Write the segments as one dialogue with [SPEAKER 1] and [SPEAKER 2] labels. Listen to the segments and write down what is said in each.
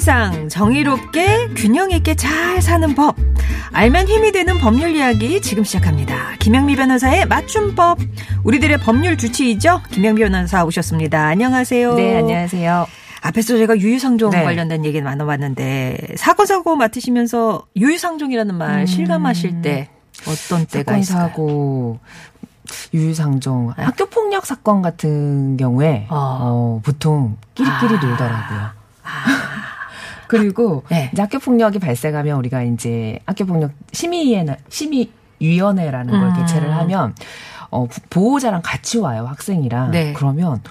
[SPEAKER 1] 세상 정의롭게 균형 있게 잘 사는 법 알면 힘이 되는 법률 이야기 지금 시작합니다. 김영미 변호사의 맞춤법 우리들의 법률 주치의죠. 김영미 변호사 오셨습니다. 안녕하세요.
[SPEAKER 2] 네, 안녕하세요.
[SPEAKER 1] 앞에서 제가 유유상종
[SPEAKER 2] 네.
[SPEAKER 1] 관련된 얘기 나눠봤는데 사건 사고 맡으시면서 유유상종이라는 말 실감하실 때 어떤 때가
[SPEAKER 2] 음. 사고 유유상종 학교 폭력 사건 같은 경우에
[SPEAKER 1] 어.
[SPEAKER 2] 어, 보통 끼리끼리
[SPEAKER 1] 아.
[SPEAKER 2] 놀더라고요. 그리고
[SPEAKER 1] 네.
[SPEAKER 2] 이제 학교 폭력이 발생하면 우리가 이제 학교 폭력 심의위원 심의위원회라는 걸
[SPEAKER 1] 음.
[SPEAKER 2] 개최를 하면 어, 부- 보호자랑 같이 와요 학생이랑
[SPEAKER 1] 네.
[SPEAKER 2] 그러면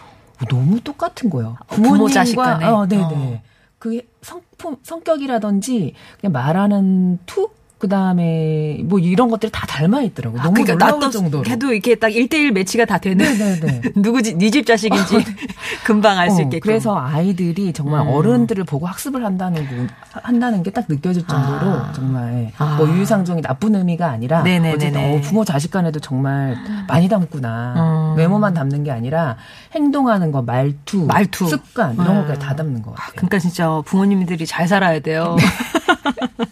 [SPEAKER 2] 너무 똑같은 거예요.
[SPEAKER 1] 부모 자식 간에?
[SPEAKER 2] 어, 네네.
[SPEAKER 1] 어.
[SPEAKER 2] 그 성품 성격이라든지 그냥 말하는 투 그다음에 뭐 이런 것들이 다 닮아 있더라고요. 너무
[SPEAKER 1] 그러니까
[SPEAKER 2] 놀라울 정도로.
[SPEAKER 1] 해도 이렇게 딱 1대1 매치가 다 되는
[SPEAKER 2] 네네네.
[SPEAKER 1] 누구지 네 집 자식인지 금방 알수
[SPEAKER 2] 어,
[SPEAKER 1] 있게끔.
[SPEAKER 2] 그래서 아이들이 정말
[SPEAKER 1] 음.
[SPEAKER 2] 어른들을 보고 학습을 한다는 거, 한다는 게 딱 느껴질 정도로
[SPEAKER 1] 아.
[SPEAKER 2] 정말
[SPEAKER 1] 아.
[SPEAKER 2] 뭐 유유상종이 나쁜 의미가 아니라
[SPEAKER 1] 네네네네.
[SPEAKER 2] 어쨌든 어, 부모 자식 간에도 정말 많이 닮구나
[SPEAKER 1] 음.
[SPEAKER 2] 외모만 닮는 게 아니라 행동하는 거 말투,
[SPEAKER 1] 말투.
[SPEAKER 2] 습관 이런
[SPEAKER 1] 음.
[SPEAKER 2] 것까지 다 닮는 것 같아요.
[SPEAKER 1] 그러니까 진짜 부모님들이 잘 살아야 돼요.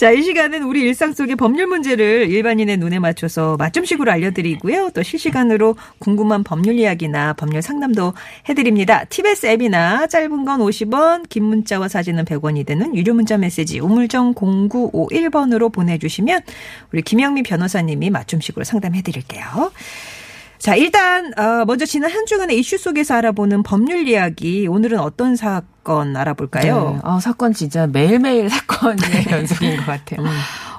[SPEAKER 2] 네.
[SPEAKER 1] 자, 이 시간은 우리 일상 속의 법률 문제를 일반인의 눈에 맞춰서 맞춤식으로 알려드리고요. 또 실시간으로 궁금한 법률 이야기나 법률 상담도 해드립니다. TBS 앱이나 짧은 건 50원, 긴 문자와 사진은 100원이 되는 유료 문자 메시지 우물정 0951번으로 보내주시면 우리 김영미 변호사님이 맞춤식으로 상담해드릴게요. 자, 일단 어, 먼저 지난 한 주간의 이슈 속에서 알아보는 법률 이야기. 오늘은 어떤 사건 알아볼까요?
[SPEAKER 2] 네. 아, 사건 진짜 매일매일 사건의 연속인 것 같아요.
[SPEAKER 1] 음.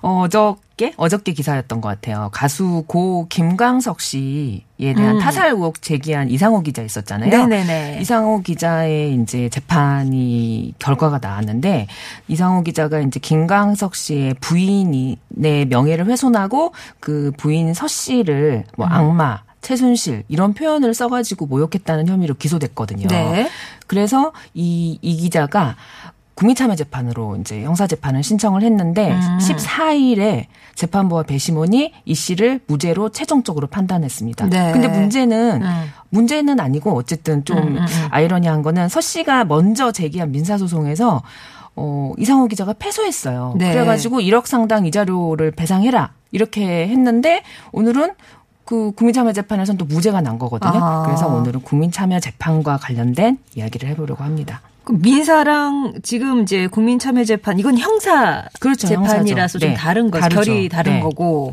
[SPEAKER 2] 어, 어저께, 어저께 기사였던 것 같아요. 가수 고 김광석 씨에 대한
[SPEAKER 1] 음.
[SPEAKER 2] 타살 의혹 제기한 이상호 기자 있었잖아요.
[SPEAKER 1] 네네네.
[SPEAKER 2] 이상호 기자의 이제 재판이 결과가 나왔는데 이상호 기자가 이제 김광석 씨의 부인의 명예를 훼손하고 그 부인 서 씨를 뭐
[SPEAKER 1] 음.
[SPEAKER 2] 악마 최순실 이런 표현을 써가지고 모욕했다는 혐의로 기소됐거든요.
[SPEAKER 1] 네.
[SPEAKER 2] 그래서 이, 이 기자가 국민참여재판으로 이제 형사재판을 신청을 했는데
[SPEAKER 1] 음.
[SPEAKER 2] 14일에 재판부와 배심원이 이 씨를 무죄로 최종적으로 판단했습니다.
[SPEAKER 1] 네.
[SPEAKER 2] 근데 문제는
[SPEAKER 1] 음.
[SPEAKER 2] 문제는 아니고 어쨌든 좀
[SPEAKER 1] 음, 음, 음.
[SPEAKER 2] 아이러니한 거는 서 씨가 먼저 제기한 민사소송에서 어, 이상호 기자가 패소했어요.
[SPEAKER 1] 네.
[SPEAKER 2] 그래가지고 1억 상당 이자료를 배상해라. 이렇게 했는데 오늘은 그 국민참여재판에서는 또 무죄가 난 거거든요.
[SPEAKER 1] 아.
[SPEAKER 2] 그래서 오늘은 국민참여재판과 관련된 이야기를 해보려고 합니다.
[SPEAKER 1] 그 민사랑 지금 이제 국민참여재판 이건 형사
[SPEAKER 2] 그렇죠,
[SPEAKER 1] 재판이라서
[SPEAKER 2] 형사죠.
[SPEAKER 1] 좀
[SPEAKER 2] 네,
[SPEAKER 1] 다른 거죠.
[SPEAKER 2] 다르죠.
[SPEAKER 1] 결이 다른
[SPEAKER 2] 네.
[SPEAKER 1] 거고.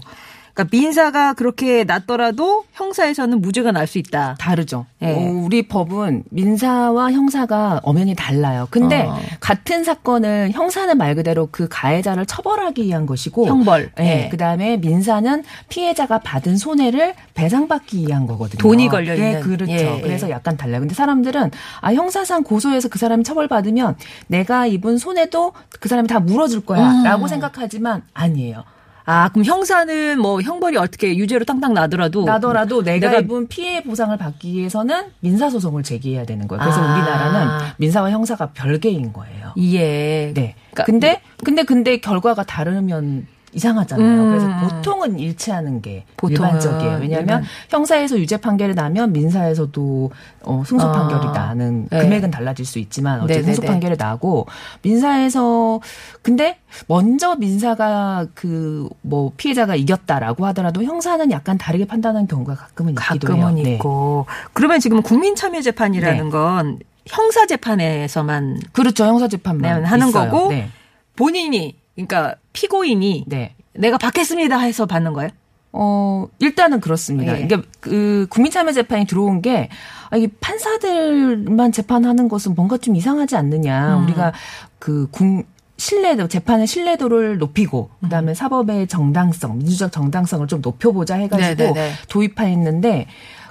[SPEAKER 1] 그러니까 민사가 그렇게 낮더라도 형사에서는 무죄가 날 수 있다.
[SPEAKER 2] 다르죠.
[SPEAKER 1] 네.
[SPEAKER 2] 어, 우리 법은 민사와 형사가 엄연히 달라요. 근데
[SPEAKER 1] 어.
[SPEAKER 2] 같은 사건을 형사는 말 그대로 그 가해자를 처벌하기 위한 것이고
[SPEAKER 1] 형벌.
[SPEAKER 2] 네.
[SPEAKER 1] 네.
[SPEAKER 2] 그다음에 민사는 피해자가 받은 손해를 배상받기 위한 거거든요.
[SPEAKER 1] 돈이 걸려 있는.
[SPEAKER 2] 네, 그렇죠.
[SPEAKER 1] 예, 예.
[SPEAKER 2] 그래서 약간 달라요. 근데 사람들은 아 형사상 고소해서 그 사람이 처벌받으면 내가 입은 손해도 그 사람이 다 물어줄
[SPEAKER 1] 음.
[SPEAKER 2] 거야라고 생각하지만 아니에요.
[SPEAKER 1] 아, 그럼 형사는 뭐 형벌이 어떻게 유죄로 땅땅 나더라도
[SPEAKER 2] 나더라도 내가,
[SPEAKER 1] 내가-
[SPEAKER 2] 입은 피해 보상을 받기 위해서는 민사 소송을 제기해야 되는 거예요. 그래서
[SPEAKER 1] 아.
[SPEAKER 2] 우리나라는 민사와 형사가 별개인 거예요.
[SPEAKER 1] 이해.
[SPEAKER 2] 네.
[SPEAKER 1] 그러니까
[SPEAKER 2] 근데 근데 근데 결과가 다르면 이상하잖아요.
[SPEAKER 1] 음.
[SPEAKER 2] 그래서 보통은 일치하는 게
[SPEAKER 1] 보통은
[SPEAKER 2] 일반적이에요. 왜냐하면
[SPEAKER 1] 일반-
[SPEAKER 2] 형사에서 유죄 판결이 나면 민사에서도 어, 승소
[SPEAKER 1] 아.
[SPEAKER 2] 판결이 나는
[SPEAKER 1] 네.
[SPEAKER 2] 금액은 달라질 수 있지만 어쨌든
[SPEAKER 1] 네네네.
[SPEAKER 2] 승소 판결이 나고 민사에서 근데 먼저 민사가 그 뭐 피해자가 이겼다라고 하더라도 형사는 약간 다르게 판단하는 경우가 가끔은 있기도 해요.
[SPEAKER 1] 가끔은
[SPEAKER 2] 네.
[SPEAKER 1] 있고. 그러면 지금 국민참여재판이라는
[SPEAKER 2] 네.
[SPEAKER 1] 건 형사재판에서만
[SPEAKER 2] 그렇죠. 형사재판만
[SPEAKER 1] 네, 하는
[SPEAKER 2] 있어요.
[SPEAKER 1] 거고
[SPEAKER 2] 네.
[SPEAKER 1] 본인이 그러니까 피고인이
[SPEAKER 2] 네.
[SPEAKER 1] 내가 받겠습니다 해서 받는 거예요?
[SPEAKER 2] 어, 일단은 그렇습니다.
[SPEAKER 1] 예.
[SPEAKER 2] 이게 그 국민참여 재판이 들어온 게 아, 이게 판사들만 재판하는 것은 뭔가 좀 이상하지 않느냐.
[SPEAKER 1] 음.
[SPEAKER 2] 우리가 그 국, 신뢰도 재판의 신뢰도를 높이고
[SPEAKER 1] 음.
[SPEAKER 2] 그다음에 사법의 정당성, 민주적 정당성을 좀 높여보자 해가지고
[SPEAKER 1] 네네네.
[SPEAKER 2] 도입했는데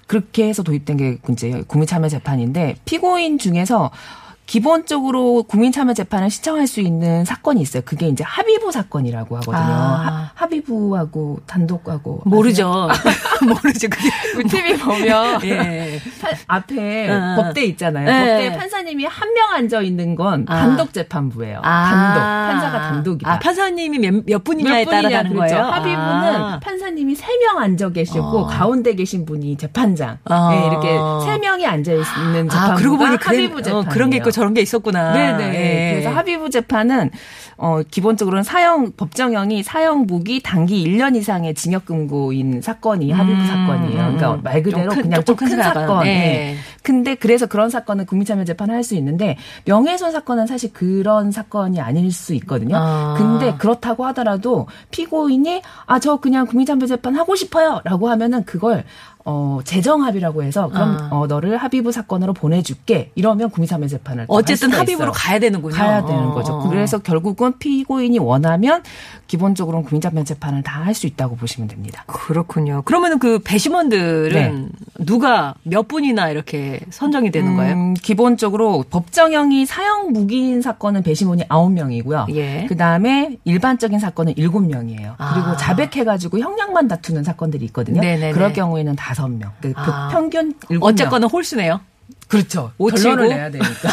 [SPEAKER 2] 그렇게 해서 도입된 게 이제 국민참여 재판인데 피고인 중에서 기본적으로 국민참여 재판을 신청할 수 있는 사건이 있어요. 그게 이제 합의부 사건이라고 하거든요.
[SPEAKER 1] 아.
[SPEAKER 2] 하- 합의부하고 단독하고
[SPEAKER 1] 모르죠. 모르죠. 그게.
[SPEAKER 2] TV 보면
[SPEAKER 1] 예.
[SPEAKER 2] 판- 앞에
[SPEAKER 1] 응, 응.
[SPEAKER 2] 법대 있잖아요.
[SPEAKER 1] 네.
[SPEAKER 2] 법대에 판사님이 한 명 앉아 있는 건
[SPEAKER 1] 아.
[SPEAKER 2] 단독 재판부예요. 단독. 판사가 단독이다.
[SPEAKER 1] 아, 판사님이 몇, 몇 분이냐에
[SPEAKER 2] 몇 분이냐,
[SPEAKER 1] 다른
[SPEAKER 2] 그렇죠.
[SPEAKER 1] 거예요.
[SPEAKER 2] 합의부는
[SPEAKER 1] 아.
[SPEAKER 2] 판사님이 세 명 앉아 계시고
[SPEAKER 1] 어.
[SPEAKER 2] 가운데 계신 분이 재판장.
[SPEAKER 1] 어.
[SPEAKER 2] 네, 이렇게 세 명이 앉아 있는 재판부가
[SPEAKER 1] 아, 그러고 보니
[SPEAKER 2] 합의부 재판.
[SPEAKER 1] 어, 그런 게 있고 저런 게 있었구나.
[SPEAKER 2] 네네.
[SPEAKER 1] 예.
[SPEAKER 2] 그래서 합의부 재판은 어 기본적으로는 사형 법정형이 사형 무기 단기 1년 이상의 징역 금고인 사건이 합의부
[SPEAKER 1] 음,
[SPEAKER 2] 사건이에요. 그러니까
[SPEAKER 1] 음.
[SPEAKER 2] 말 그대로
[SPEAKER 1] 좀 큰-
[SPEAKER 2] 그냥
[SPEAKER 1] 조금
[SPEAKER 2] 좀큰
[SPEAKER 1] 큰
[SPEAKER 2] 사건. 예.
[SPEAKER 1] 예.
[SPEAKER 2] 근데 그래서 그런 사건은 국민참여 재판을 할 수 있는데 명예훼손 사건은 사실 그런 사건이 아닐 수 있거든요.
[SPEAKER 1] 아.
[SPEAKER 2] 근데 그렇다고 하더라도 피고인이 아 저 그냥 국민참여 재판 하고 싶어요라고 하면은 그걸 어 재정 합의라고 해서 그럼
[SPEAKER 1] 아.
[SPEAKER 2] 어 너를 합의부 사건으로 보내줄게 이러면 국민참여 재판을
[SPEAKER 1] 어쨌든 합의부로
[SPEAKER 2] 있어요.
[SPEAKER 1] 가야 되는군요.
[SPEAKER 2] 가야 되는 거죠.
[SPEAKER 1] 어, 어.
[SPEAKER 2] 그래서 결국은 피고인이 원하면 기본적으로는 국민참여 재판을 다 할 수 있다고 보시면 됩니다.
[SPEAKER 1] 그렇군요. 그러면은 그 배심원들은 누가 몇 분이나 이렇게 선정이 되는 거예요?
[SPEAKER 2] 네. 음, 기본적으로 법정형이 사형 무기인 사건은 배심원이 9명이고요.
[SPEAKER 1] 예.
[SPEAKER 2] 그다음에 일반적인 사건은 7명이에요.
[SPEAKER 1] 아.
[SPEAKER 2] 그리고 자백해 가지고 형량만 다투는 사건들이 있거든요.
[SPEAKER 1] 네네네.
[SPEAKER 2] 그럴 경우에는 5명. 그
[SPEAKER 1] 아.
[SPEAKER 2] 평균 7명.
[SPEAKER 1] 어쨌거나 홀수네요.
[SPEAKER 2] 그렇죠.
[SPEAKER 1] 오치고.
[SPEAKER 2] 결론을 내야 되니까.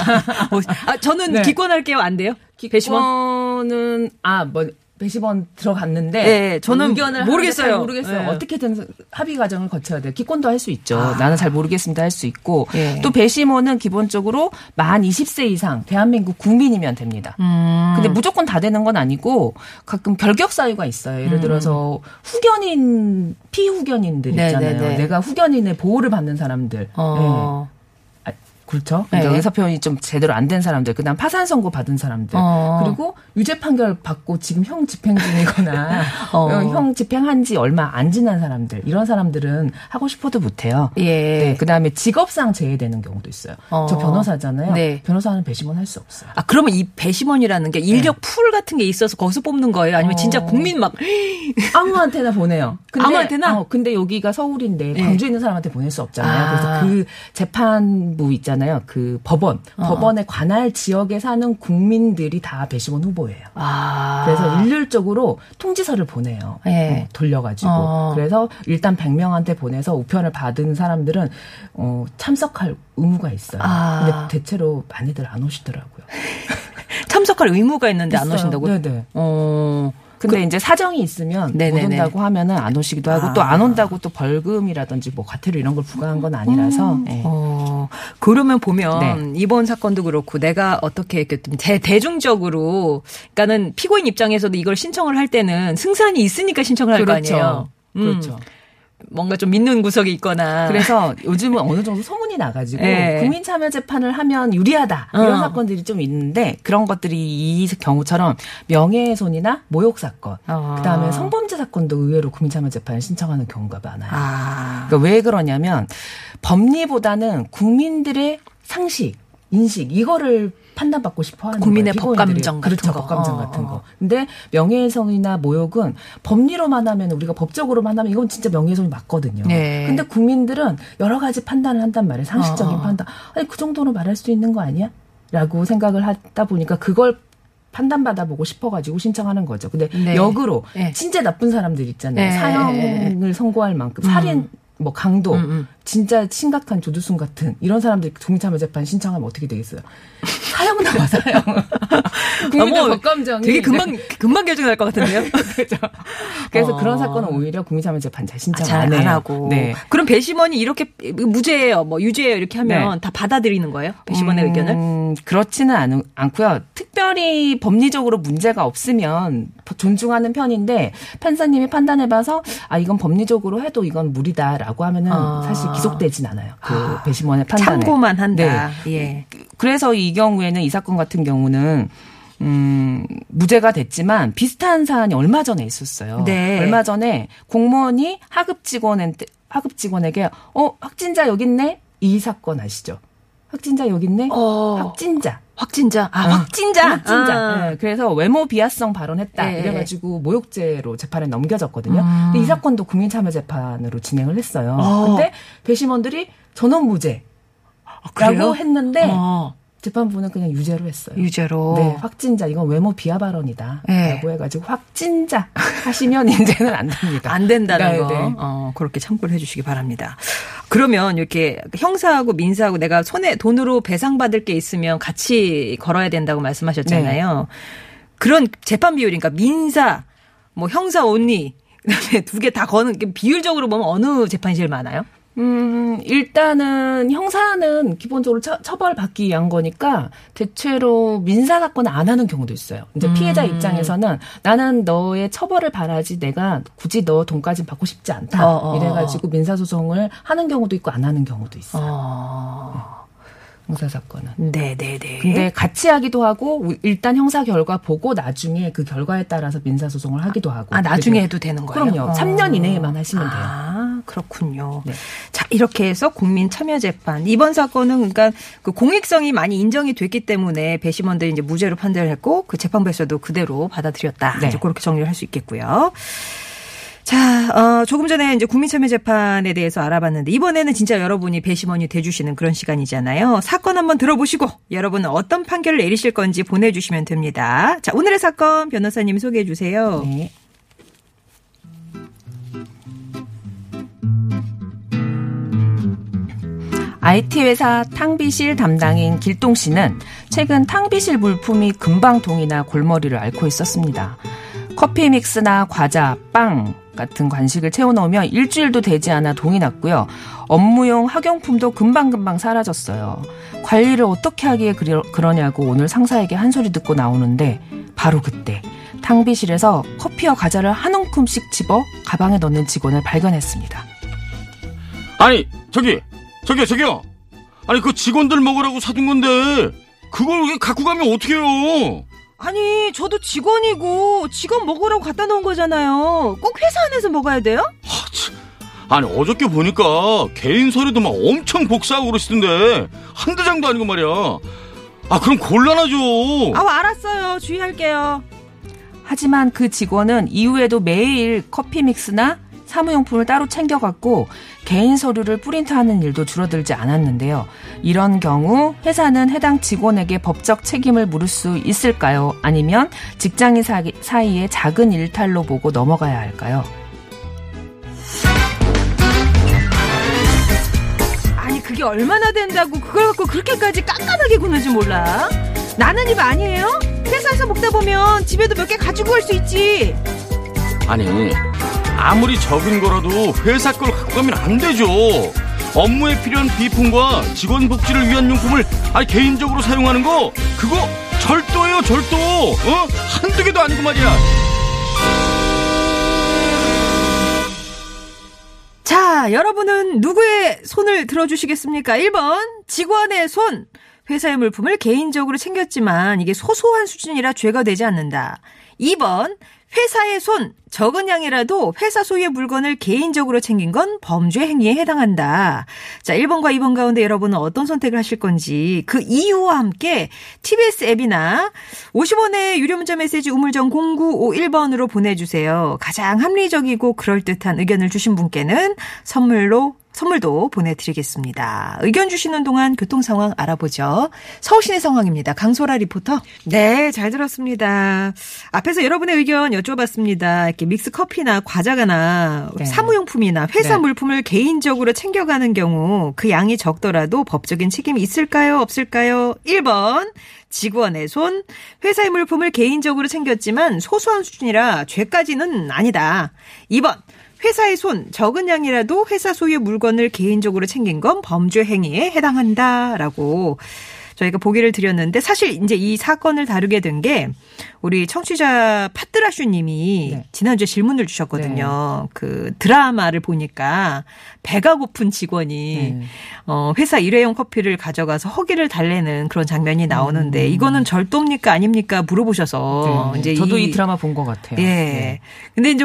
[SPEAKER 1] 아, 저는
[SPEAKER 2] 네.
[SPEAKER 1] 기권할게요. 안 돼요? 배심원?
[SPEAKER 2] 배심원은 아 뭐 배심원 들어갔는데
[SPEAKER 1] 네, 저는
[SPEAKER 2] 의견을
[SPEAKER 1] 모르겠어요.
[SPEAKER 2] 잘 모르겠어요.
[SPEAKER 1] 네.
[SPEAKER 2] 어떻게든 합의 과정을 거쳐야 돼요. 기권도 할 수 있죠.
[SPEAKER 1] 아.
[SPEAKER 2] 나는 잘 모르겠습니다 할 수 있고
[SPEAKER 1] 예.
[SPEAKER 2] 또 배심원은 기본적으로 만 20세 이상 대한민국 국민이면 됩니다.
[SPEAKER 1] 음.
[SPEAKER 2] 근데 무조건 다 되는 건 아니고 가끔 결격 사유가 있어요. 예를 들어서 후견인 피후견인들
[SPEAKER 1] 네,
[SPEAKER 2] 있잖아요.
[SPEAKER 1] 네, 네.
[SPEAKER 2] 내가 후견인의 보호를 받는 사람들.
[SPEAKER 1] 어.
[SPEAKER 2] 아, 그렇죠.
[SPEAKER 1] 네.
[SPEAKER 2] 그러니까 의사 표현이 좀 제대로 안 된 사람들, 그다음 파산 선고 받은 사람들,
[SPEAKER 1] 어.
[SPEAKER 2] 그리고 유죄 판결 받고 지금 형 집행 중이거나
[SPEAKER 1] 어.
[SPEAKER 2] 어, 형 집행한 지 얼마 안 지난 사람들, 이런 사람들은 하고 싶어도 못 해요.
[SPEAKER 1] 예.
[SPEAKER 2] 네, 그다음에 직업상 제외되는 경우도 있어요.
[SPEAKER 1] 어.
[SPEAKER 2] 저 변호사잖아요.
[SPEAKER 1] 네.
[SPEAKER 2] 변호사는 배심원 할 수 없어요.
[SPEAKER 1] 아, 그러면 이 배심원이라는 게 일격 풀 같은 게 있어서 거기서 뽑는 거예요? 아니면 진짜
[SPEAKER 2] 어.
[SPEAKER 1] 국민 막,
[SPEAKER 2] 아무한테나 보내요. 근데,
[SPEAKER 1] 아무한테나?
[SPEAKER 2] 어, 근데 여기가 서울인데
[SPEAKER 1] 네.
[SPEAKER 2] 광주에 있는 사람한테 보낼 수 없잖아요.
[SPEAKER 1] 아.
[SPEAKER 2] 그래서 그 재판부 있잖아요. 그 법원,
[SPEAKER 1] 어.
[SPEAKER 2] 법원에 관할 지역에 사는 국민들이 다 배심원 후보예요.
[SPEAKER 1] 아.
[SPEAKER 2] 그래서 일률적으로 통지서를 보내요.
[SPEAKER 1] 예.
[SPEAKER 2] 어, 돌려가지고.
[SPEAKER 1] 어.
[SPEAKER 2] 그래서 일단 100명한테 보내서 우편을 받은 사람들은 어, 참석할 의무가 있어요.
[SPEAKER 1] 아.
[SPEAKER 2] 근데 대체로 많이들 안 오시더라고요.
[SPEAKER 1] 참석할 의무가 있는데 안
[SPEAKER 2] 있어요.
[SPEAKER 1] 오신다고?
[SPEAKER 2] 네네.
[SPEAKER 1] 어.
[SPEAKER 2] 근데 이제 사정이 있으면
[SPEAKER 1] 네네네.
[SPEAKER 2] 못 온다고 하면은 안 오시기도 하고
[SPEAKER 1] 아.
[SPEAKER 2] 또안 온다고 또 벌금이라든지 뭐 과태료 이런 걸 부과한 건 아니라서 예.
[SPEAKER 1] 어, 그러면 보면
[SPEAKER 2] 네.
[SPEAKER 1] 이번 사건도 그렇고 내가 어떻게 이렇게 좀 대, 대중적으로 그러니까는 피고인 입장에서도 이걸 신청을 할 때는 승산이 있으니까 신청을 할거 아니에요. 음,
[SPEAKER 2] 그렇죠.
[SPEAKER 1] 뭔가 좀 믿는 구석이 있거나.
[SPEAKER 2] 그래서 요즘은 어느 정도 소문이 나가지고
[SPEAKER 1] 예.
[SPEAKER 2] 국민 참여 재판을 하면 유리하다 이런
[SPEAKER 1] 어.
[SPEAKER 2] 사건들이 좀 있는데 그런 것들이 이 경우처럼 명예훼손이나 모욕 사건,
[SPEAKER 1] 어.
[SPEAKER 2] 그다음에 성범죄 사건도 의외로 국민 참여 재판을 신청하는 경우가 많아요.
[SPEAKER 1] 아.
[SPEAKER 2] 그러니까 왜 그러냐면 법리보다는 국민들의 상식, 인식 이거를 판단받고 싶어 하는
[SPEAKER 1] 국민의 법감정. 같은
[SPEAKER 2] 그렇죠,
[SPEAKER 1] 거.
[SPEAKER 2] 법감정
[SPEAKER 1] 어,
[SPEAKER 2] 같은
[SPEAKER 1] 어.
[SPEAKER 2] 거. 근데 명예훼손이나 모욕은 법리로만 하면 우리가 법적으로만 하면 이건 진짜 명예훼손이 맞거든요.
[SPEAKER 1] 네.
[SPEAKER 2] 근데 국민들은 여러 가지 판단을 한단 말이에요. 상식적인
[SPEAKER 1] 어, 어.
[SPEAKER 2] 판단. 아니 그 정도로 말할 수 있는 거 아니야? 라고 생각을 하다 보니까 그걸 판단받아보고 싶어가지고 신청하는 거죠. 근데
[SPEAKER 1] 네.
[SPEAKER 2] 역으로
[SPEAKER 1] 네.
[SPEAKER 2] 진짜 나쁜 사람들 있잖아요.
[SPEAKER 1] 네.
[SPEAKER 2] 사형을 선고할 만큼 살인, 뭐 강도,
[SPEAKER 1] 음, 음.
[SPEAKER 2] 진짜 심각한 조두순 같은 이런 사람들이 국민참여 재판 신청하면 어떻게 되겠어요? 사형 나와 사형. 국민들
[SPEAKER 1] 아, 뭐
[SPEAKER 2] 법감정이
[SPEAKER 1] 되게 금방 금방 결정 날 것 같은데요.
[SPEAKER 2] 그죠. 그래서
[SPEAKER 1] 어.
[SPEAKER 2] 그런 사건은 오히려 국민참여 재판 잘 신청 잘안
[SPEAKER 1] 안. 하고.
[SPEAKER 2] 네.
[SPEAKER 1] 그럼 배심원이 이렇게 무죄예요, 뭐 유죄예요 이렇게 하면
[SPEAKER 2] 네.
[SPEAKER 1] 다 받아들이는 거예요? 배심원의
[SPEAKER 2] 음,
[SPEAKER 1] 의견을?
[SPEAKER 2] 그렇지는 않, 않고요. 특별히 법리적으로 문제가 없으면 존중하는 편인데 판사님이 판단해봐서 아 이건 법리적으로 해도 이건 무리다라고 하면은
[SPEAKER 1] 아.
[SPEAKER 2] 사실 기속되진 않아요. 그 배심원의 판단에.
[SPEAKER 1] 참고만 한다.
[SPEAKER 2] 네.
[SPEAKER 1] 예.
[SPEAKER 2] 그래서 이 경우에는 이 사건 같은 경우는 음, 무죄가 됐지만 비슷한 사안이 얼마 전에 있었어요.
[SPEAKER 1] 네.
[SPEAKER 2] 얼마 전에 공무원이 하급 직원한테 하급 직원에게 어 확진자 여기 있네 이 사건 아시죠? 확진자 여기 있네.
[SPEAKER 1] 어.
[SPEAKER 2] 확진자.
[SPEAKER 1] 확진자. 아,
[SPEAKER 2] 어,
[SPEAKER 1] 확진자.
[SPEAKER 2] 확진자.
[SPEAKER 1] 아.
[SPEAKER 2] 네, 그래서 외모 비하성 발언했다.
[SPEAKER 1] 네.
[SPEAKER 2] 이래가지고 모욕죄로 재판에 넘겨졌거든요.
[SPEAKER 1] 음.
[SPEAKER 2] 근데 이 사건도 국민참여재판으로 진행을 했어요.
[SPEAKER 1] 어.
[SPEAKER 2] 근데 배심원들이 전원 무죄 라고
[SPEAKER 1] 그래요?
[SPEAKER 2] 했는데
[SPEAKER 1] 어,
[SPEAKER 2] 재판부는 그냥 유죄로 했어요.
[SPEAKER 1] 유죄로.
[SPEAKER 2] 네, 확진자 이건 외모 비하 발언이다.
[SPEAKER 1] 네.
[SPEAKER 2] 라고 해가지고 확진자 하시면 이제는 안 됩니다.
[SPEAKER 1] 안 된다는
[SPEAKER 2] 네,
[SPEAKER 1] 거.
[SPEAKER 2] 네.
[SPEAKER 1] 어, 그렇게 참고를 해주시기 바랍니다. 그러면 이렇게 형사하고 민사하고 내가 손에 돈으로 배상받을 게 있으면 같이 걸어야 된다고 말씀하셨잖아요.
[SPEAKER 2] 네.
[SPEAKER 1] 그런 재판 비율이 그러니까 민사, 뭐 형사 온리 그다음에 두 개 다 거는 게 비율적으로 보면 어느 재판이 제일 많아요?
[SPEAKER 2] 음, 일단은 형사는 기본적으로 처, 처벌받기 위한 거니까 대체로 민사 사건을 안 하는 경우도 있어요. 이제
[SPEAKER 1] 음.
[SPEAKER 2] 피해자 입장에서는 나는 너의 처벌을 바라지 내가 굳이 너 돈까지 받고 싶지 않다.
[SPEAKER 1] 어, 어,
[SPEAKER 2] 이래가지고 민사 소송을 하는 경우도 있고 안 하는 경우도 있어요.
[SPEAKER 1] 어.
[SPEAKER 2] 형사 사건은.
[SPEAKER 1] 네, 네, 네.
[SPEAKER 2] 근데 같이 하기도 하고 일단 형사 결과 보고 나중에 그 결과에 따라서 민사 소송을 하기도 하고.
[SPEAKER 1] 아, 나중에 해도 되는 거예요?
[SPEAKER 2] 그럼요.
[SPEAKER 1] 어.
[SPEAKER 2] 3년 이내에만 하시면 돼요.
[SPEAKER 1] 아, 그렇군요.
[SPEAKER 2] 네.
[SPEAKER 1] 자, 이렇게 해서 국민 참여 재판. 이번 사건은 그러니까 그 공익성이 많이 인정이 됐기 때문에 배심원들이 이제 무죄로 판단을 했고 그 재판부에서도 그대로 받아들였다.
[SPEAKER 2] 네.
[SPEAKER 1] 이제 그렇게 정리를 할 수 있겠고요. 자, 어, 조금 전에 이제 국민참여재판에 대해서 알아봤는데 이번에는 진짜 여러분이 배심원이 돼주시는 그런 시간이잖아요. 사건 한번 들어보시고 여러분은 어떤 판결을 내리실 건지 보내주시면 됩니다. 자, 오늘의 사건 변호사님 소개해 주세요.
[SPEAKER 2] 네. IT 회사 탕비실 담당인 길동 씨는 최근 탕비실 물품이 금방동이나 골머리를 앓고 있었습니다. 커피 믹스나 과자, 빵 같은 간식을 채워넣으면 일주일도 되지 않아 동이 났고요. 업무용 학용품도 금방금방 사라졌어요. 관리를 어떻게 하기에 그러, 그러냐고 오늘 상사에게 한 소리 듣고 나오는데 바로 그때 탕비실에서 커피와 과자를 한 움큼씩 집어 가방에 넣는 직원을 발견했습니다.
[SPEAKER 3] 아니 저기 저기요 저기요 아니 그 직원들 먹으라고 사둔 건데 그걸 왜 갖고 가면 어떡해요
[SPEAKER 1] 아니, 저도 직원이고 직원 먹으라고 갖다 놓은 거잖아요. 꼭 회사 안에서 먹어야 돼요?
[SPEAKER 3] 하, 참. 아니 어저께 보니까 개인 서류도 막 엄청 복사하고 그러시던데 한두 장도 아니고 말이야 아 그럼 곤란하죠
[SPEAKER 1] 아, 알았어요. 주의할게요.
[SPEAKER 2] 하지만 그 직원은 이후에도 매일 커피 믹스나 사무용품을 따로 챙겨갔고 개인 서류를 프린트하는 일도 줄어들지 않았는데요. 이런 경우 회사는 해당 직원에게 법적 책임을 물을 수 있을까요? 아니면 직장인 사이- 사이의 작은 일탈로 보고 넘어가야 할까요?
[SPEAKER 1] 아니, 그게 얼마나 된다고 그걸 갖고 그렇게까지 깐깐하게 구는지 몰라. 나는 입 아니에요? 회사에서 먹다 보면 집에도 몇 개 가지고 갈수 있지.
[SPEAKER 3] 아니 아무리 적은 거라도 회사 걸 갖고 가면 안 되죠 업무에 필요한 비품과 직원 복지를 위한 용품을 아니 개인적으로 사용하는 거 그거 절도예요 절도 어 한두 개도 아니고 말이야
[SPEAKER 1] 자, 여러분은 누구의 손을 들어주시겠습니까? 1번, 직원의 손. 회사의 물품을 개인적으로 챙겼지만 이게 소소한 수준이라 죄가 되지 않는다. 2번, 회사의 손. 적은 양이라도 회사 소유의 물건을 개인적으로 챙긴 건 범죄 행위에 해당한다. 자, 1번과 2번 가운데 여러분은 어떤 선택을 하실 건지 그 이유와 함께 TBS 앱이나 50원의 유료 문자 메시지 우물정 0951번으로 보내주세요. 가장 합리적이고 그럴듯한 의견을 주신 분께는 선물로 선물도 보내드리겠습니다. 의견 주시는 동안 교통 상황 알아보죠. 서울시내 상황입니다. 강소라 리포터. 네, 잘 들었습니다. 앞에서 여러분의 의견 여쭤봤습니다. 이렇게 믹스 커피나 과자가나
[SPEAKER 2] 네.
[SPEAKER 1] 사무용품이나 회사
[SPEAKER 2] 네.
[SPEAKER 1] 물품을 개인적으로 챙겨가는 경우 그 양이 적더라도 법적인 책임이 있을까요? 없을까요? 1번. 직원의 손, 회사의 물품을 개인적으로 챙겼지만 소소한 수준이라 죄까지는 아니다. 2번. 회사의 손, 적은 양이라도 회사 소유의 물건을 개인적으로 챙긴 건 범죄 행위에 해당한다라고 저희가 보기를 드렸는데 사실 이제 이 사건을 다루게 된 게 우리 청취자 파뜨라슈 님이
[SPEAKER 2] 네.
[SPEAKER 1] 지난주에 질문을 주셨거든요. 그 드라마를 보니까 배가 고픈 직원이
[SPEAKER 2] 네.
[SPEAKER 1] 어, 회사 일회용 커피를 가져가서 허기를 달래는 그런 장면이 나오는데 이거는 절도입니까 아닙니까 물어보셔서
[SPEAKER 2] 네.
[SPEAKER 1] 이제
[SPEAKER 2] 저도 이, 드라마 본 것 같아요.
[SPEAKER 1] 예.
[SPEAKER 2] 네.
[SPEAKER 1] 근데 이제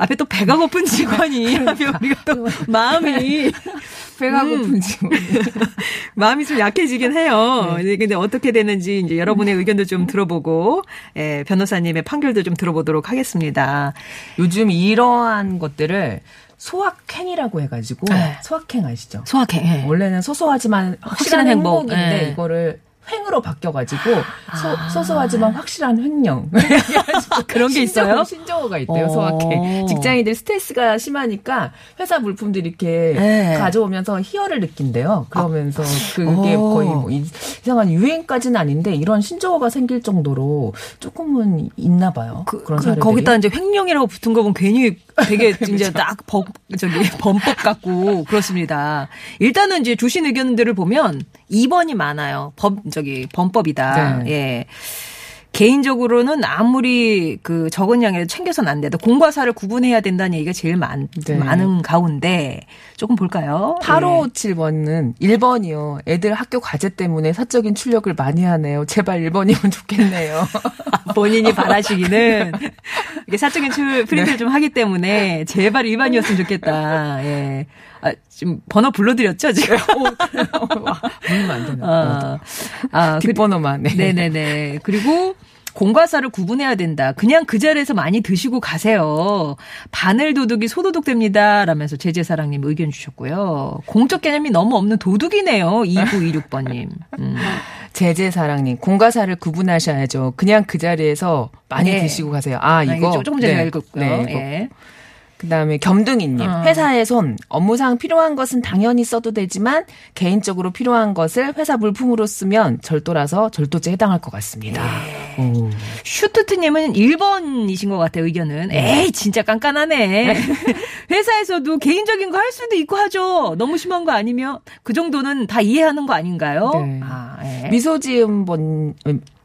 [SPEAKER 1] 앞에 또 배가 고픈 직원이 하면 우리가 또 마음이
[SPEAKER 2] 배가
[SPEAKER 1] 음.
[SPEAKER 2] 고픈 직원.
[SPEAKER 1] 마음이 좀 약해지긴 해요. 네. 근데 어떻게 되는지 이제 여러분의 의견도 좀 들어보고 예, 변호사님의 판결도 좀 들어보도록 하겠습니다.
[SPEAKER 2] 요즘 이러한 것들을 소확행이라고 해가지고
[SPEAKER 1] 네.
[SPEAKER 2] 소확행 아시죠?
[SPEAKER 1] 소확행. 예.
[SPEAKER 2] 원래는 소소하지만 확실한,
[SPEAKER 1] 확실한 행복.
[SPEAKER 2] 행복인데
[SPEAKER 1] 예.
[SPEAKER 2] 이거를 횡으로 바뀌어가지고 소, 소소하지만 확실한 횡령
[SPEAKER 1] 그런 게 있어요?
[SPEAKER 2] 신조어가 있대요
[SPEAKER 1] 어.
[SPEAKER 2] 소확행 직장인들 스트레스가 심하니까 회사 물품들 이렇게
[SPEAKER 1] 네.
[SPEAKER 2] 가져오면서 희열을 느낀대요 그러면서 그게
[SPEAKER 1] 어.
[SPEAKER 2] 거의 뭐 이- 이상한 유행까지는 아닌데 이런 신조어가 생길 정도로 조금은 있나 봐요
[SPEAKER 1] 그,
[SPEAKER 2] 그런
[SPEAKER 1] 그,
[SPEAKER 2] 사례들이
[SPEAKER 1] 거기다 이제 횡령이라고 붙은 거 보면 괜히 되게 이제 딱 법, 저기 범법 같고 그렇습니다. 일단은 이제 주신 의견들을 보면 2번이 많아요. 법, 저기 범법이다.
[SPEAKER 2] 네.
[SPEAKER 1] 예. 개인적으로는 아무리 그 적은 양이라도 챙겨서는 안 돼도 공과 사를 구분해야 된다는 얘기가 제일 많,
[SPEAKER 2] 네.
[SPEAKER 1] 많은 가운데 조금 볼까요? 예.
[SPEAKER 2] 8557번은 1번이요. 애들 학교 과제 때문에 사적인 출력을 많이 하네요. 제발 1번이면 좋겠네요.
[SPEAKER 1] 본인이 바라시기는 이게 사적인 출- 프린트를 좀 하기 때문에 제발 일반이었으면 좋겠다. 예. 아, 지금 번호 불러드렸죠, 지금?
[SPEAKER 2] 물면 안 되나?
[SPEAKER 1] 아, 아, 그,
[SPEAKER 2] 뒷번호만. 네.
[SPEAKER 1] 네네네. 그리고 공과사를 구분해야 된다. 그냥 그 자리에서 많이 드시고 가세요. 바늘 도둑이 소도둑 됩니다. 라면서 제재사랑님 의견 주셨고요. 공적 개념이 너무 없는 도둑이네요. 2926번님. 음.
[SPEAKER 2] 제재사랑님, 공과사를 구분하셔야죠. 그냥 그 자리에서 많이
[SPEAKER 1] 네.
[SPEAKER 2] 드시고 가세요. 아, 이거.
[SPEAKER 1] 이거 조금 전에
[SPEAKER 2] 네.
[SPEAKER 1] 읽었고요.
[SPEAKER 2] 네, 이거.
[SPEAKER 1] 예.
[SPEAKER 2] 그 다음에 겸둥이님,
[SPEAKER 1] 어.
[SPEAKER 2] 회사의 손, 업무상 필요한 것은 당연히 써도 되지만, 개인적으로 필요한 것을 회사 물품으로 쓰면 절도라서 절도죄 해당할 것 같습니다.
[SPEAKER 1] 예.
[SPEAKER 2] 오.
[SPEAKER 1] 슈트트님은 1번이신 것 같아요, 의견은. 에이, 진짜 깐깐하네. 회사에서도 개인적인 거 할 수도 있고 하죠. 너무 심한 거 아니면 그 정도는 다 이해하는 거 아닌가요?
[SPEAKER 2] 네.
[SPEAKER 1] 아, 예.
[SPEAKER 2] 미소지음 번,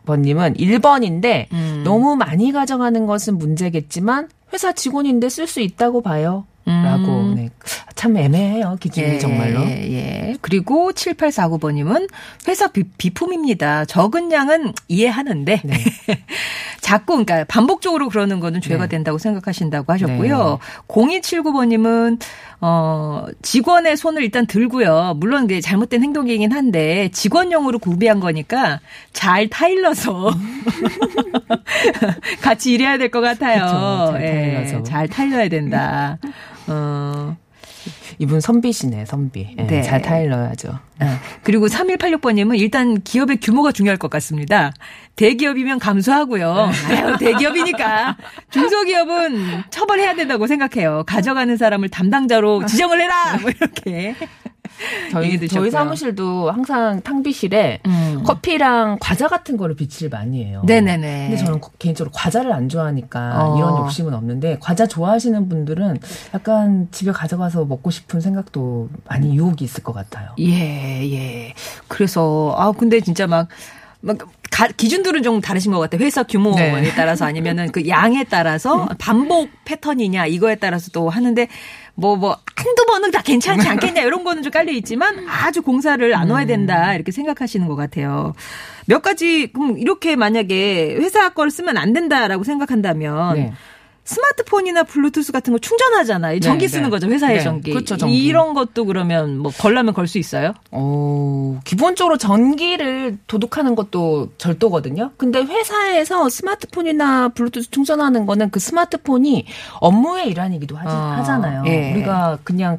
[SPEAKER 2] 번님은 1번인데,
[SPEAKER 1] 음.
[SPEAKER 2] 너무 많이 가져가는 것은 문제겠지만, 회사 직원인데 쓸 수 있다고 봐요. 라고,
[SPEAKER 1] 음.
[SPEAKER 2] 네. 참 애매해요, 기준이
[SPEAKER 1] 예,
[SPEAKER 2] 정말로.
[SPEAKER 1] 예, 예. 그리고 7849번님은 회사 비, 비품입니다. 적은 양은 이해하는데
[SPEAKER 2] 네.
[SPEAKER 1] 자꾸 그러니까 반복적으로 그러는 거는 죄가
[SPEAKER 2] 네.
[SPEAKER 1] 된다고 생각하신다고 하셨고요. 0279번님은 어 직원의 손을 일단 들고요. 물론 그게 잘못된 행동이긴 한데 직원용으로 구비한 거니까 잘 타일러서 같이 일해야 될 것 같아요.
[SPEAKER 2] 그쵸, 잘
[SPEAKER 1] 예,
[SPEAKER 2] 타일러서.
[SPEAKER 1] 잘 타일러야 된다. 어.
[SPEAKER 2] 이분 선비시네, 선비. 예,
[SPEAKER 1] 네.
[SPEAKER 2] 잘 타일러야죠.
[SPEAKER 1] 아, 그리고 3186번님은 일단 기업의 규모가 중요할 것 같습니다. 대기업이면 감수하고요. 아유, 대기업이니까. 중소기업은 처벌해야 된다고 생각해요. 가져가는 사람을 담당자로 지정을 해라! 뭐 이렇게.
[SPEAKER 2] 저희, 저희. 사무실도 항상 탕비실에
[SPEAKER 1] 음.
[SPEAKER 2] 커피랑 과자 같은 거를 비치를 많이 해요.
[SPEAKER 1] 네네네.
[SPEAKER 2] 근데 저는 거- 개인적으로 과자를 안 좋아하니까
[SPEAKER 1] 어.
[SPEAKER 2] 이런 욕심은 없는데 과자 좋아하시는 분들은 약간 집에 가져가서 먹고 싶은 생각도 많이 유혹이 있을 것 같아요.
[SPEAKER 1] 예, 예. 그래서, 아, 근데 진짜 막, 막, 가- 기준들은 좀 다르신 것 같아요. 회사 규모에
[SPEAKER 2] 네.
[SPEAKER 1] 따라서 아니면은 그 양에 따라서 반복 패턴이냐 이거에 따라서 또 하는데 뭐, 뭐, 한두 번은 다 괜찮지 않겠냐 이런 거는 좀 깔려 있지만 아주 공사를 나눠야 된다 이렇게 생각하시는 것 같아요. 몇 가지, 그럼 이렇게 만약에 회사 걸 쓰면 안 된다라고 생각한다면
[SPEAKER 2] 네.
[SPEAKER 1] 스마트폰이나 블루투스 같은 거 충전하잖아요. 전기
[SPEAKER 2] 네,
[SPEAKER 1] 쓰는
[SPEAKER 2] 네.
[SPEAKER 1] 거죠. 회사의
[SPEAKER 2] 네,
[SPEAKER 1] 전기.
[SPEAKER 2] 그렇죠, 전기.
[SPEAKER 1] 이런 것도 그러면 뭐 걸라면 걸 수 있어요?
[SPEAKER 2] 어, 기본적으로 전기를 도둑하는 것도 절도거든요. 근데 회사에서 스마트폰이나 블루투스 충전하는 거는 그 스마트폰이 업무의 일환이기도 하지,
[SPEAKER 1] 아,
[SPEAKER 2] 하잖아요.
[SPEAKER 1] 예.
[SPEAKER 2] 우리가 그냥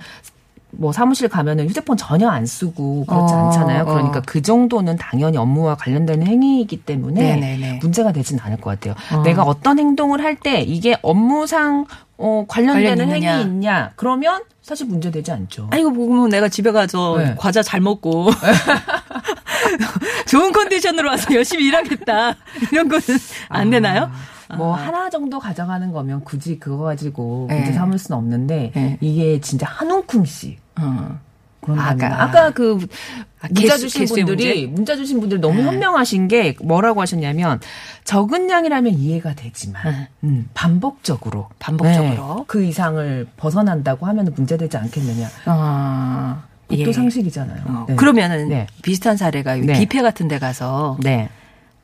[SPEAKER 2] 뭐 사무실 가면은 휴대폰 전혀 안 쓰고 그렇지
[SPEAKER 1] 어,
[SPEAKER 2] 않잖아요.
[SPEAKER 1] 어.
[SPEAKER 2] 그러니까 그 정도는 당연히 업무와 관련되는 행위이기 때문에
[SPEAKER 1] 네네네.
[SPEAKER 2] 문제가 되진 않을 것 같아요.
[SPEAKER 1] 어.
[SPEAKER 2] 내가 어떤 행동을 할 때 이게 업무상 어, 관련되는
[SPEAKER 1] 관련.
[SPEAKER 2] 행위 있냐? 그러면 사실 문제 되지 않죠.
[SPEAKER 1] 아니, 이거 보면 내가 집에 가서
[SPEAKER 2] 네.
[SPEAKER 1] 과자 잘 먹고 좋은 컨디션으로 와서 열심히 일하겠다. 이런 거는 안 되나요?
[SPEAKER 2] 뭐 하나 정도 가져가는 거면 굳이 그거 가지고
[SPEAKER 1] 네.
[SPEAKER 2] 문제 삼을 수는 없는데
[SPEAKER 1] 네.
[SPEAKER 2] 이게 진짜 한 움큼씩
[SPEAKER 1] 어. 아까.
[SPEAKER 2] 아까, 그
[SPEAKER 1] 아,
[SPEAKER 2] 문자
[SPEAKER 1] 개수-
[SPEAKER 2] 주신 분들이 문자 주신 분들이 너무
[SPEAKER 1] 네.
[SPEAKER 2] 현명하신 게 뭐라고 하셨냐면 적은 양이라면 이해가 되지만
[SPEAKER 1] 네.
[SPEAKER 2] 음, 반복적으로
[SPEAKER 1] 반복적으로.
[SPEAKER 2] 네, 그 이상을 벗어난다고 하면 문제되지 않겠느냐.
[SPEAKER 1] 어,
[SPEAKER 2] 그것도
[SPEAKER 1] 예.
[SPEAKER 2] 상식이잖아요.
[SPEAKER 1] 어,
[SPEAKER 2] 네.
[SPEAKER 1] 그러면은
[SPEAKER 2] 네.
[SPEAKER 1] 비슷한 사례가
[SPEAKER 2] 네.
[SPEAKER 1] 뷔페 같은 데 가서
[SPEAKER 2] 네.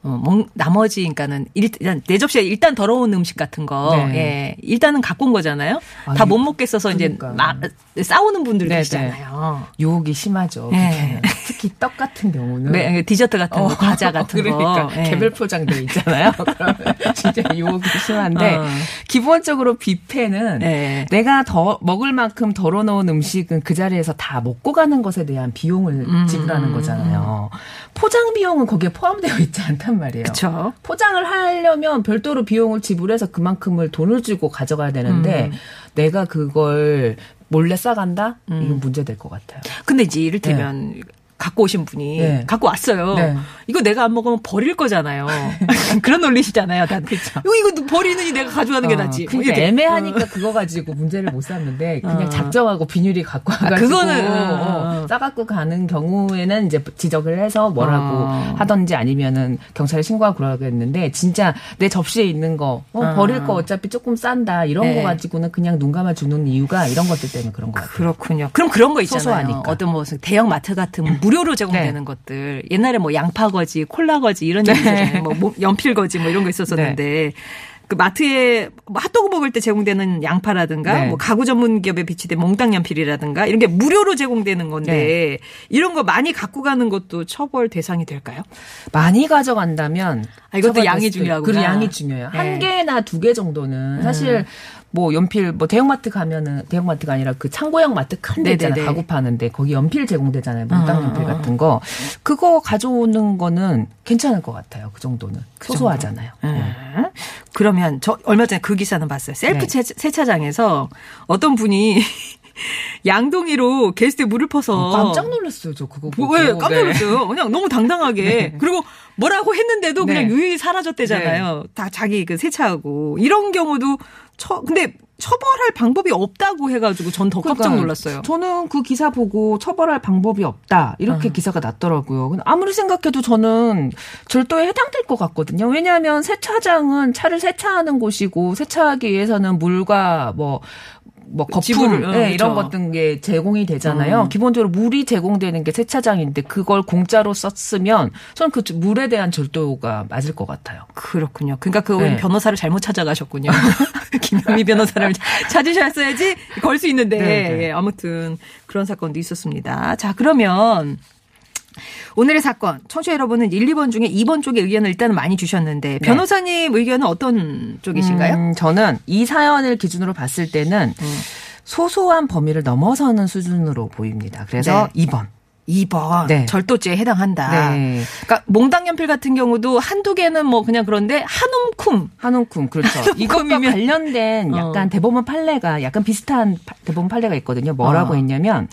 [SPEAKER 1] 어, 뭐, 나머지, 그러니까는, 일단, 내 접시에 일단 더러운 음식 같은 거,
[SPEAKER 2] 네.
[SPEAKER 1] 예, 일단은 갖고 온 거잖아요? 다 못 먹겠어서
[SPEAKER 2] 그러니까.
[SPEAKER 1] 이제 막, 싸우는 분들
[SPEAKER 2] 네,
[SPEAKER 1] 계시잖아요.
[SPEAKER 2] 유혹이 심하죠.
[SPEAKER 1] 네.
[SPEAKER 2] 특히 떡 같은 경우는
[SPEAKER 1] 네, 디저트 같은 거, 과자 같은
[SPEAKER 2] 그러니까
[SPEAKER 1] 거. 예.
[SPEAKER 2] 개별 포장돼 있잖아요. 진짜 유혹이 심한데
[SPEAKER 1] 어.
[SPEAKER 2] 기본적으로 뷔페는
[SPEAKER 1] 네.
[SPEAKER 2] 내가 더 먹을 만큼 덜어놓은 음식은 그 자리에서 다 먹고 가는 것에 대한 비용을
[SPEAKER 1] 음.
[SPEAKER 2] 지불하는 거잖아요. 포장 비용은 거기에 포함되어 있지 않단 말이에요.
[SPEAKER 1] 그쵸.
[SPEAKER 2] 포장을 하려면 별도로 비용을 지불해서 그만큼을 돈을 주고 가져가야 되는데
[SPEAKER 1] 음.
[SPEAKER 2] 내가 그걸 몰래 싸간다? 이건 문제 될 것 같아요.
[SPEAKER 1] 근데 이제 이를테면, 갖고 오신 분이
[SPEAKER 2] 네.
[SPEAKER 1] 갖고 왔어요.
[SPEAKER 2] 네.
[SPEAKER 1] 이거 내가 안 먹으면 버릴 거잖아요. 그런 논리시잖아요. 다. 이거 이거 버리느니 내가 가져가는 게
[SPEAKER 2] 어,
[SPEAKER 1] 낫지. 뭐
[SPEAKER 2] 그러니까
[SPEAKER 1] 이렇게.
[SPEAKER 2] 애매하니까 그거 가지고 문제를 못 그냥
[SPEAKER 1] 어.
[SPEAKER 2] 작정하고 비닐이 갖고 와가지고
[SPEAKER 1] 그거는, 어,
[SPEAKER 2] 어,
[SPEAKER 1] 어.
[SPEAKER 2] 싸갖고 가는 경우에는 이제 지적을 해서 뭐라고
[SPEAKER 1] 어.
[SPEAKER 2] 하던지 아니면은 경찰에 신고하고 그러겠는데 진짜 내 접시에 있는 거 어,
[SPEAKER 1] 어.
[SPEAKER 2] 버릴 거 어차피 조금 싼다 이런
[SPEAKER 1] 네.
[SPEAKER 2] 거 가지고는 그냥 눈 감아 주는 이유가 이런 것들 때문에 그런 것 같아요.
[SPEAKER 1] 그렇군요. 그럼 그런 거 있잖아요.
[SPEAKER 2] 소소하니까.
[SPEAKER 1] 어떤 무슨 대형 마트 같은 무료로 제공되는
[SPEAKER 2] 네.
[SPEAKER 1] 것들. 옛날에 뭐 양파 거지, 콜라 거지 이런 얘기 있었잖아요. 뭐, 뭐 연필 거지 뭐 이런 거 있었었는데. 그 마트에 뭐 핫도그 먹을 때 제공되는 양파라든가
[SPEAKER 2] 네.
[SPEAKER 1] 뭐 가구 전문 기업에 비치된 몽땅 연필이라든가 이런 게 무료로 제공되는 건데
[SPEAKER 2] 네.
[SPEAKER 1] 이런 거 많이 갖고 가는 것도 처벌 대상이 될까요?
[SPEAKER 2] 많이 가져간다면
[SPEAKER 1] 아, 이것도 양이. 중요하구나.
[SPEAKER 2] 그리고 양이 중요해요.
[SPEAKER 1] 네.
[SPEAKER 2] 한 개나 두 개 정도는 사실 뭐 연필 뭐 대형마트 가면은 대형마트가 아니라 그 창고형 마트 큰 데.
[SPEAKER 1] 네네네.
[SPEAKER 2] 가구 파는데 거기 연필 제공되잖아요. 몽땅
[SPEAKER 1] 어,
[SPEAKER 2] 연필
[SPEAKER 1] 어,
[SPEAKER 2] 같은 거. 그거 가져오는 거는 괜찮을 것 같아요. 그 정도는. 소소하잖아요. 네.
[SPEAKER 1] 예. 그러면 저 얼마 전에 그 기사는 봤어요. 셀프
[SPEAKER 2] 네.
[SPEAKER 1] 세- 세차장에서 어떤 분이 양동이로 게스트에 물을 퍼서
[SPEAKER 2] 어, 깜짝 놀랐어요. 저 그거 보고.
[SPEAKER 1] 왜 깜짝
[SPEAKER 2] 네.
[SPEAKER 1] 놀랐어요. 그냥 너무 당당하게 그리고 뭐라고 했는데도 그냥
[SPEAKER 2] 네.
[SPEAKER 1] 유유히 사라졌대잖아요. 다 자기 그 세차하고 이런 경우도 처 근데 처벌할 방법이 없다고 해가지고 전더 깜짝
[SPEAKER 2] 그러니까
[SPEAKER 1] 놀랐어요.
[SPEAKER 2] 저는 그 기사 보고 처벌할 방법이 없다 이렇게
[SPEAKER 1] 어.
[SPEAKER 2] 기사가 났더라고요. 아무리 생각해도 저는 절도에 해당될 것 같거든요. 왜냐하면 세차장은 차를 세차하는 곳이고 세차하기 위해서는 물과 뭐. 뭐 거품 네, 이런
[SPEAKER 1] 그쵸.
[SPEAKER 2] 것들 게 제공이 되잖아요.
[SPEAKER 1] 음.
[SPEAKER 2] 기본적으로 물이 제공되는 게 세차장인데 그걸 공짜로 썼으면 저는 그 물에 대한 절도가 맞을 것 같아요.
[SPEAKER 1] 그렇군요. 그러니까 그
[SPEAKER 2] 네.
[SPEAKER 1] 변호사를 잘못 찾아가셨군요. 김영미 변호사를 찾으셨어야지 걸 수 있는데
[SPEAKER 2] 네, 네.
[SPEAKER 1] 예, 아무튼 그런 사건도 있었습니다. 자 그러면 오늘의 사건 청취자 여러분은 1, 2번 중에 2번 쪽의 의견을 일단은 많이 주셨는데 변호사님 의견은 어떤 쪽이신가요?
[SPEAKER 2] 음, 저는 이 사연을 기준으로 봤을 때는 소소한 범위를 넘어서는 수준으로 보입니다. 그래서
[SPEAKER 1] 네.
[SPEAKER 2] 2번.
[SPEAKER 1] 2번
[SPEAKER 2] 네.
[SPEAKER 1] 절도죄에 해당한다.
[SPEAKER 2] 네.
[SPEAKER 1] 그러니까 몽당 연필 같은 경우도 한두 개는 뭐 그냥 그런데 한 움큼
[SPEAKER 2] 한 움큼 그렇죠. 이것과 관련된 약간
[SPEAKER 1] 어.
[SPEAKER 2] 대법원 판례가 약간 비슷한 파- 대법원 판례가 있거든요. 뭐라고
[SPEAKER 1] 어.
[SPEAKER 2] 했냐면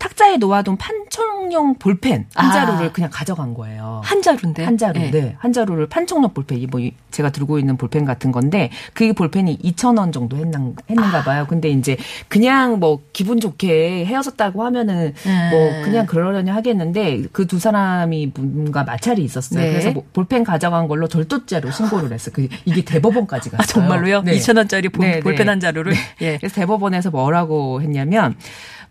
[SPEAKER 2] 탁자에 놓아둔 판촉용 볼펜 한
[SPEAKER 1] 아.
[SPEAKER 2] 자루를 그냥 가져간 거예요.
[SPEAKER 1] 한 자루인데
[SPEAKER 2] 한 자루,
[SPEAKER 1] 네.
[SPEAKER 2] 네. 한 자루를 판촉용 볼펜, 이 뭐, 이 제가 들고 있는 볼펜 같은 건데, 그 볼펜이 2,000원 정도 했나, 했는가
[SPEAKER 1] 아.
[SPEAKER 2] 봐요. 근데 이제, 그냥 뭐, 기분 좋게 헤어졌다고 하면은,
[SPEAKER 1] 음.
[SPEAKER 2] 뭐, 그냥 그러려니 하겠는데, 그 두 사람이 뭔가 마찰이 있었어요.
[SPEAKER 1] 네.
[SPEAKER 2] 그래서 뭐 볼펜 가져간 걸로 절도죄로 신고를 했어요. 그, 이게 대법원까지 갔어요.
[SPEAKER 1] 아 정말로요?
[SPEAKER 2] 네.
[SPEAKER 1] 2천 원짜리 볼,
[SPEAKER 2] 네, 네.
[SPEAKER 1] 볼펜 한 자루를 예.
[SPEAKER 2] 그래서 대법원에서 뭐라고 했냐면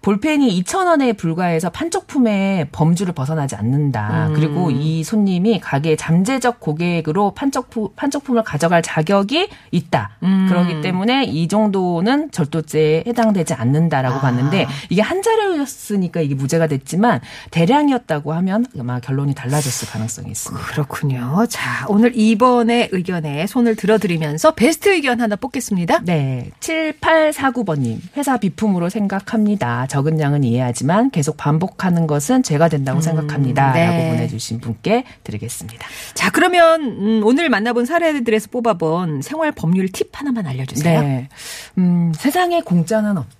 [SPEAKER 2] 볼펜이 2,000원에 불과해서 판촉품의 범주를 벗어나지 않는다.
[SPEAKER 1] 음.
[SPEAKER 2] 그리고 이 손님이 가게 잠재적 고객으로 판촉품, 판촉품을 가져갈 자격이 있다.
[SPEAKER 1] 음.
[SPEAKER 2] 그렇기 때문에 이 정도는 절도죄에 해당되지 않는다라고
[SPEAKER 1] 아.
[SPEAKER 2] 봤는데 이게 한 자료였으니까 이게 무죄가 됐지만 대량이었다고 하면 아마 결론이 달라졌을 가능성이 있습니다.
[SPEAKER 1] 그렇군요. 자, 오늘 2번의 의견에 손을 들어드리면서 베스트 의견 하나 뽑겠습니다.
[SPEAKER 2] 네. 7849번님. 회사 비품으로 생각합니다. 적은 양은 이해하지만 계속 반복하는 것은 죄가 된다고 생각합니다.
[SPEAKER 1] 네.
[SPEAKER 2] 라고 보내주신 분께 드리겠습니다.
[SPEAKER 1] 자, 그러면 음, 오늘 만나본 사례들에서 뽑아본 생활 법률 팁 하나만 알려주세요.
[SPEAKER 2] 네. 음, 세상에 공짜는 없다.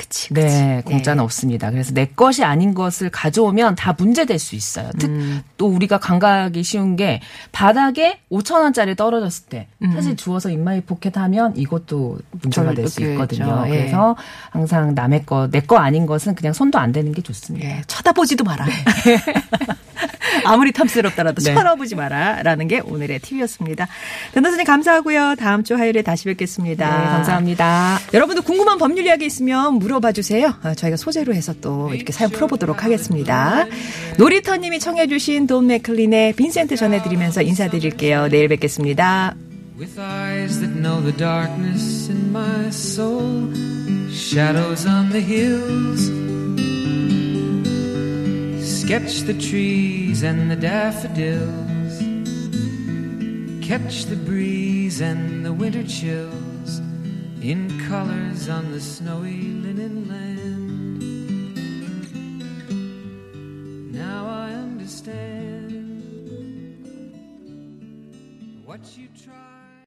[SPEAKER 1] 그치, 그치.
[SPEAKER 2] 네, 공짜는 없습니다. 그래서 내 것이 아닌 것을 가져오면 다 문제될 수 있어요. 특,
[SPEAKER 1] 음.
[SPEAKER 2] 또 우리가 간과하기 쉬운 게 바닥에 5천 원짜리 떨어졌을 때
[SPEAKER 1] 음.
[SPEAKER 2] 사실 주워서 in my pocket 하면 이것도 문제가 될 수. 있거든요.
[SPEAKER 1] 예.
[SPEAKER 2] 그래서 항상 남의 거, 내 거 아닌 것은 그냥 손도 안 대는 게 좋습니다.
[SPEAKER 1] 예, 쳐다보지도 마라. 아무리 탐스럽더라도
[SPEAKER 2] 네.
[SPEAKER 1] 쳐다보지 마라. 라는 게 오늘의 팁이었습니다. 변호사님 감사하고요. 다음 주 화요일에 다시 뵙겠습니다.
[SPEAKER 2] 네, 감사합니다.
[SPEAKER 1] 여러분도 궁금한 법률 이야기 있으면 물어봐 주세요. 아, 저희가 소재로 해서 또 이렇게 사연 풀어보도록 하겠습니다. 놀이터님이 청해주신 돈 맥클린의 빈센트 전해드리면서 인사드릴게요. 내일 뵙겠습니다.
[SPEAKER 4] With eyes that know the darkness in my soul, shadows on the hills. Sketch the trees and the daffodils. Catch the breeze and the winter chills in colors on the snowy linen land. Now I understand what you tried.